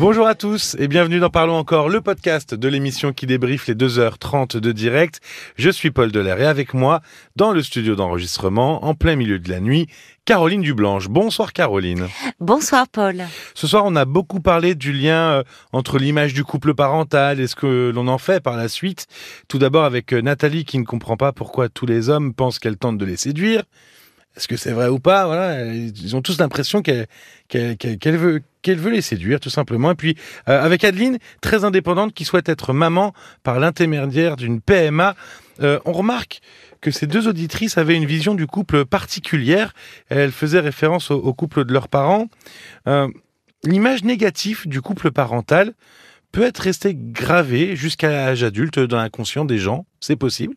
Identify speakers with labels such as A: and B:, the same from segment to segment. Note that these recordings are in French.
A: Bonjour à tous et bienvenue dans Parlons encore, le podcast de l'émission qui débriefe les 2h30 de direct. Je suis Paul Delair et avec moi, dans le studio d'enregistrement, en plein milieu de la nuit, Caroline Dublanche. Bonsoir Caroline.
B: Bonsoir Paul.
A: Ce soir, on a beaucoup parlé du lien euh, entre l'image du couple parental et ce que l'on en fait par la suite. Tout d'abord avec euh, Nathalie qui ne comprend pas pourquoi tous les hommes pensent qu'elle tente de les séduire. Est-ce que c'est vrai ou pas Voilà, ils ont tous l'impression qu'elle veut les séduire tout simplement. Et puis euh, avec Adeline, très indépendante, qui souhaite être maman par l'intermédiaire d'une PMA, euh, on remarque que ces deux auditrices avaient une vision du couple particulière. Elles faisaient référence au, couple de leurs parents. Euh, l'image négative du couple parental peut être restée gravée jusqu'à l'âge adulte dans l'inconscient des gens. C'est possible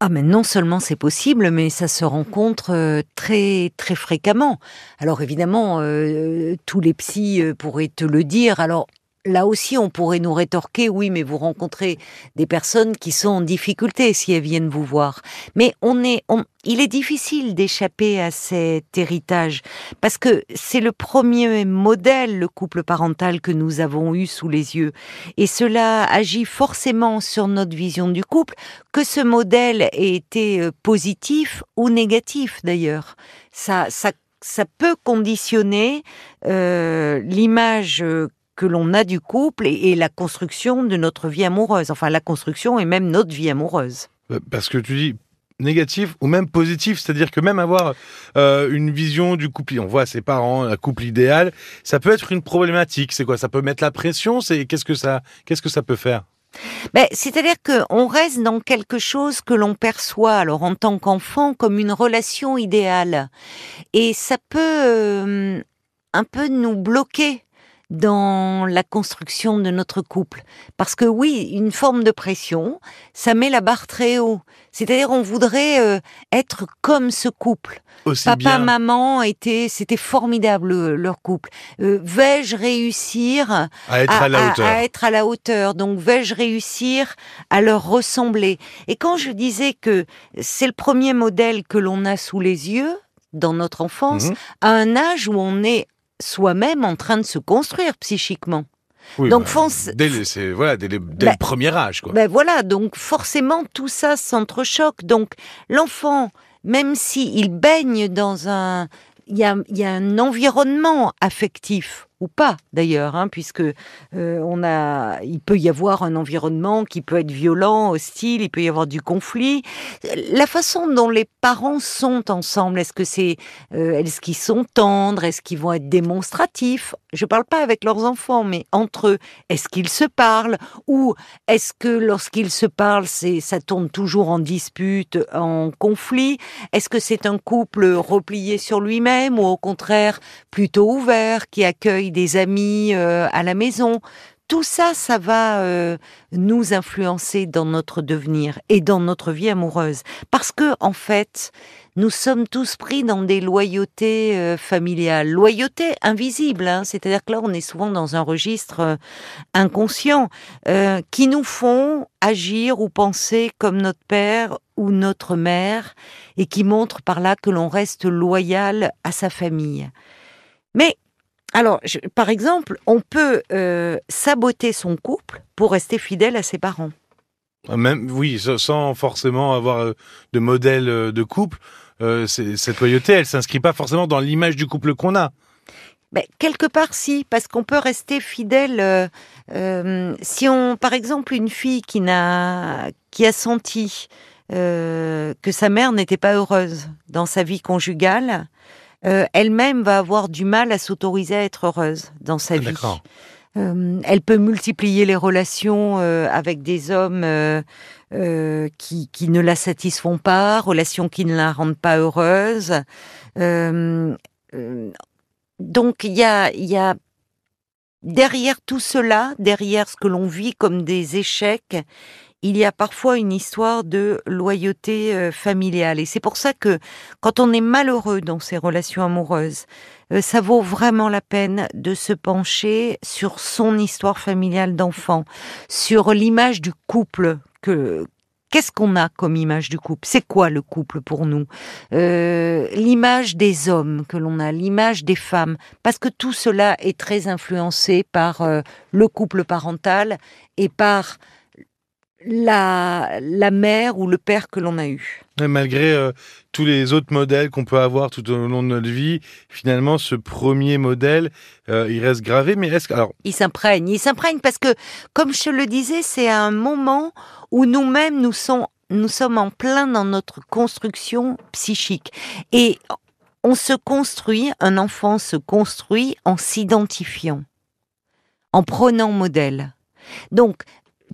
B: ah mais non seulement c'est possible, mais ça se rencontre euh, très très fréquemment. Alors évidemment, euh, tous les psys euh, pourraient te le dire. Alors là aussi, on pourrait nous rétorquer, oui, mais vous rencontrez des personnes qui sont en difficulté si elles viennent vous voir. Mais on est, il est difficile d'échapper à cet héritage parce que c'est le premier modèle, le couple parental que nous avons eu sous les yeux. Et cela agit forcément sur notre vision du couple, que ce modèle ait été euh, positif ou négatif d'ailleurs. Ça, ça, ça peut conditionner euh, l'image euh, que l'on a du couple et, la construction de notre vie amoureuse. Enfin, la construction et même notre vie amoureuse.
A: Euh, parce que tu dis négatif ou même positif, c'est-à-dire que même avoir euh, une vision du couple, on voit ses parents, un couple idéal, ça peut être une problématique. C'est quoi? Ça peut mettre la pression? C'est qu'est-ce que ça, qu'est-ce que ça peut faire?
B: Ben, c'est-à-dire qu'on reste dans quelque chose que l'on perçoit, alors en tant qu'enfant, comme une relation idéale. Et ça peut euh, un peu nous bloquer dans la construction de notre couple. Parce que oui, une forme de pression, ça met la barre très haut. C'est-à-dire, on voudrait euh, être comme ce couple. Papa, maman était, c'était formidable leur couple. Euh, vais-je réussir
A: à être à, la hauteur
B: à, être à la hauteur? Donc, vais-je réussir à leur ressembler? Et quand je disais que c'est le premier modèle que l'on a sous les yeux dans notre enfance, mhm. à un âge où on est soi-même en train de se construire psychiquement.
A: donc bah, dès, le, voilà, dès, le ben, premier âge. Quoi.
B: Ben voilà, donc forcément tout ça s'entrechoque. Donc l'enfant, même s'il baigne dans un... Il y a, y a un environnement affectif ou pas d'ailleurs, hein, puisque euh, on a, il peut y avoir un environnement qui peut être violent, hostile, il peut y avoir du conflit. La façon dont les parents sont ensemble, est-ce que c'est, euh, est-ce qu'ils sont tendres, est-ce qu'ils vont être démonstratifs? Je parle pas avec leurs enfants, mais entre eux, est-ce qu'ils se parlent? Ou est-ce que lorsqu'ils se parlent, c'est, ça tourne toujours en dispute, en conflit? Est-ce que c'est un couple replié sur lui-même ou au contraire plutôt ouvert qui accueille des amis euh, à la maison. Tout ça, ça va euh, nous influencer dans notre devenir et dans notre vie amoureuse. Parce que, en fait, nous sommes tous pris dans des loyautés euh, familiales, loyautés invisibles. Hein. C'est-à-dire que là, on est souvent dans un registre inconscient qui nous font agir ou penser comme notre père ou notre mère et qui montrent par là que l'on reste loyal à sa famille. Mais alors, par exemple, on peut euh, saboter son couple pour rester fidèle à ses parents.
A: Ah, même, oui, sans forcément avoir euh, de modèle euh, de couple. cette loyauté, elle s'inscrit pas forcément dans l'image du couple qu'on a.
B: Ben, quelque part, si, parce qu'on peut rester fidèle. si on, par exemple, une fille qui n'a, qui a senti que sa mère n'était pas heureuse dans sa vie conjugale, euh, elle-même va avoir du mal à s'autoriser à être heureuse dans sa ah, vie. Euh, elle peut multiplier les relations euh, avec des hommes qui, qui, ne la satisfont pas, relations qui ne la rendent pas heureuse. donc il y a, y a derrière tout cela, derrière ce que l'on vit comme des échecs, il y a parfois une histoire de loyauté euh, familiale. Et c'est pour ça que quand on est malheureux dans ses relations amoureuses, euh, ça vaut vraiment la peine de se pencher sur son histoire familiale d'enfant, sur l'image du couple que Qu'est-ce qu'on a comme image du couple? C'est quoi le couple pour nous? Euh, L'image des hommes que l'on a, l'image des femmes, parce que tout cela est très influencé par le couple parental et par la, la mère ou le père que l'on a eu.
A: malgré euh, tous les autres modèles qu'on peut avoir tout au long de notre vie, finalement, ce premier modèle, euh, il reste gravé. Mais est-ce que alors
B: il s'imprègne, il s'imprègne parce que, comme je le disais, c'est un moment où nous-mêmes nous sommes nous sommes en plein dans notre construction psychique et on se construit, un enfant se construit en s'identifiant, en prenant modèle. Donc,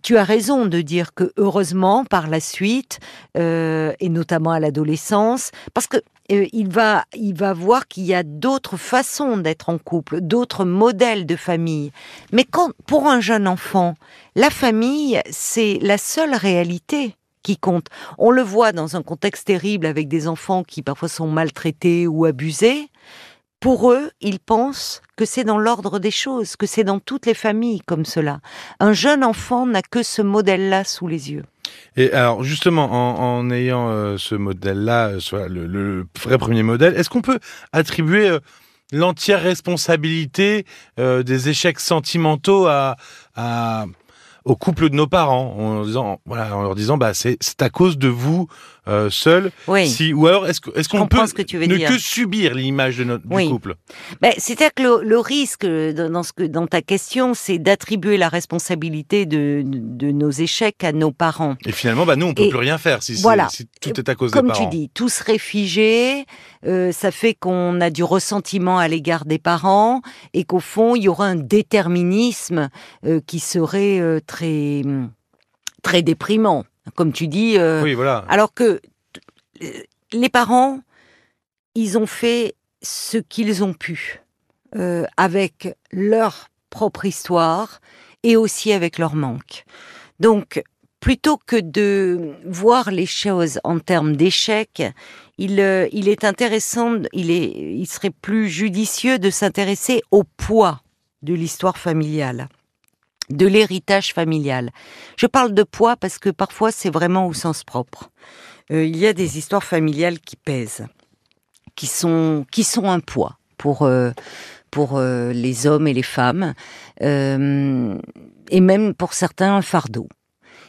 B: tu as raison de dire que heureusement par la suite euh, et notamment à l'adolescence, parce que euh, il va il va voir qu'il y a d'autres façons d'être en couple, d'autres modèles de famille. Mais pour un jeune enfant, la famille c'est la seule réalité qui compte. On le voit dans un contexte terrible avec des enfants qui parfois sont maltraités ou abusés. Pour eux, ils pensent que c'est dans l'ordre des choses, que c'est dans toutes les familles comme cela. Un jeune enfant n'a que ce modèle-là sous les yeux.
A: Et alors justement, en, ayant euh, ce modèle-là, euh, soit le, vrai premier modèle, est-ce qu'on peut attribuer euh, l'entière responsabilité des échecs sentimentaux au couple de nos parents en leur disant, voilà, en leur disant bah, c'est à cause de vous euh, seul.
B: Oui.
A: Si, ou alors, est-ce est qu'on peut
B: que tu veux
A: ne
B: dire.
A: que subir l'image de notre du couple?
B: Ben, C'est-à-dire que le, risque dans, ce que, dans ta question, c'est d'attribuer la responsabilité de, de, nos échecs à nos parents.
A: Et finalement, bah, nous, on peut plus rien faire si,
B: voilà.
A: si tout est à cause
B: Comme
A: des parents.
B: Comme tu dis, tout serait figé, euh, ça fait qu'on a du ressentiment à l'égard des parents et qu'au fond, il y aura un déterminisme euh, qui serait euh, très, très déprimant comme tu dis.
A: Euh, oui, voilà.
B: Alors que les parents, ils ont fait ce qu'ils ont pu euh, avec leur propre histoire et aussi avec leur manque. Donc, plutôt que de voir les choses en termes d'échec, il, euh, il est intéressant, il, est, il serait plus judicieux de s'intéresser au poids de l'histoire familiale de l'héritage familial. Je parle de poids parce que parfois c'est vraiment au sens propre. Euh, il y a des histoires familiales qui pèsent, qui sont qui sont un poids pour euh, pour euh, les hommes et les femmes, et même pour certains un fardeau,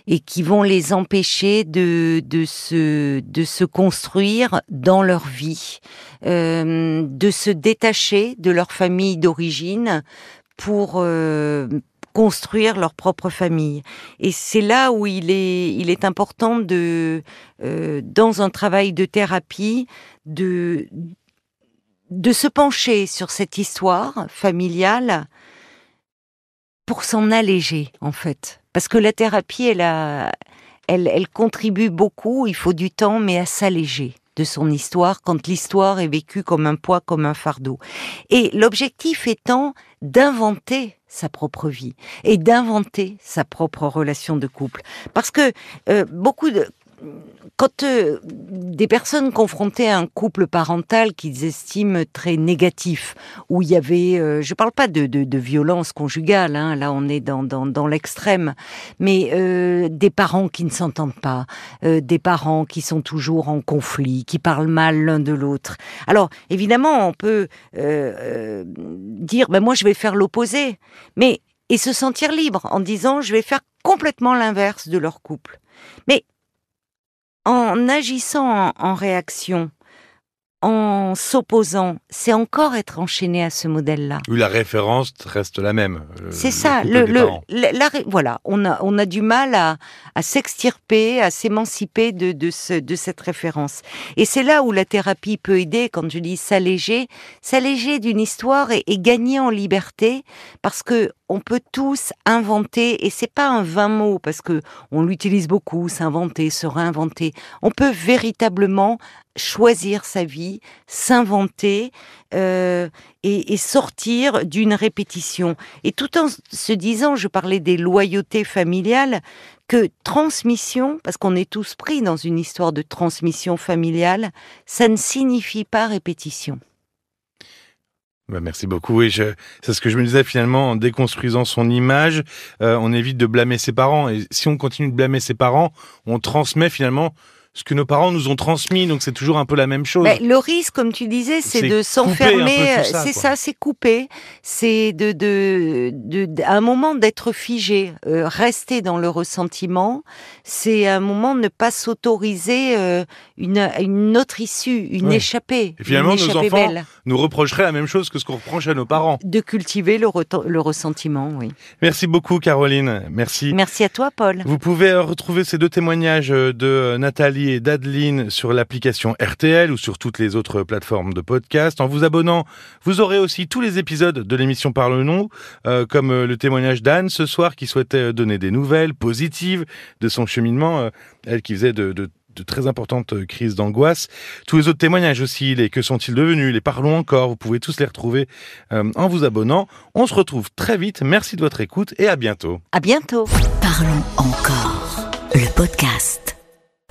B: et qui vont les empêcher de de se de se construire dans leur vie, de se détacher de leur famille d'origine pour construire leur propre famille. Et c'est là où il est, il est important de, euh, dans un travail de thérapie, de, de se pencher sur cette histoire familiale pour s'en alléger, en fait. Parce que la thérapie, elle, a, elle, elle contribue beaucoup, il faut du temps, mais à s'alléger de son histoire quand l'histoire est vécue comme un poids, comme un fardeau. Et l'objectif étant d'inventer sa propre vie et d'inventer sa propre relation de couple. Parce que euh, beaucoup de quand euh, des personnes confrontées à un couple parental qu'ils estiment très négatif, où il y avait, euh, je ne parle pas de, de, violence conjugale, hein, là on est dans, dans, l'extrême, mais euh, des parents qui ne s'entendent pas, des parents qui sont toujours en conflit, qui parlent mal l'un de l'autre. Alors évidemment, on peut dire, ben moi je vais faire l'opposé, mais et se sentir libre en disant, je vais faire complètement l'inverse de leur couple. Mais en agissant en, réaction, en s'opposant, c'est encore être enchaîné à ce modèle-là.
A: Oui, la référence reste la même.
B: C'est ça. Le, la, voilà, on a, on a du mal à, à s'extirper, à s'émanciper de, de, ce, de cette référence. Et c'est là où la thérapie peut aider. Quand je dis s'alléger, s'alléger d'une histoire et, et, gagner en liberté, parce que on peut tous inventer. Et c'est pas un vain mot, parce que on l'utilise beaucoup, s'inventer, se réinventer. On peut véritablement choisir sa vie, s'inventer euh, et, sortir d'une répétition. Et tout en se disant, je parlais des loyautés familiales, que transmission, parce qu'on est tous pris dans une histoire de transmission familiale, ça ne signifie pas répétition.
A: Bah, merci beaucoup. Oui, c'est ce que je me disais finalement en déconstruisant son image, euh, on évite de blâmer ses parents. Et si on continue de blâmer ses parents, on transmet finalement ce que nos parents nous ont transmis. Donc c'est toujours un peu la même chose.
B: Mais le risque, comme tu disais, c'est de s'enfermer. C'est ça, c'est couper. C'est de, de, de, à un moment d'être figé, euh, rester dans le ressentiment. C'est un moment de ne pas s'autoriser euh, une, une autre issue, une échappée.
A: Et finalement,
B: nos
A: enfants nous reprocheraient la même chose que ce qu'on reproche à nos parents.
B: De cultiver le, le ressentiment, oui.
A: Merci beaucoup, Caroline. Merci.
B: Merci à toi, Paul.
A: Vous pouvez euh, retrouver ces deux témoignages de Nathalie et d'Adeline sur l'application RTL ou sur toutes les autres plateformes de podcast. En vous abonnant, vous aurez aussi tous les épisodes de l'émission Parle-nous, euh, comme euh, le témoignage d'Anne ce soir qui souhaitait donner des nouvelles positives de son cheminement, euh, elle qui faisait de, très importantes crises d'angoisse. Tous les autres témoignages aussi, les que sont-ils devenus, les parlons encore, vous pouvez tous les retrouver en vous abonnant. On se retrouve très vite. Merci de votre écoute et à bientôt.
B: À bientôt.
C: Parlons encore, le podcast.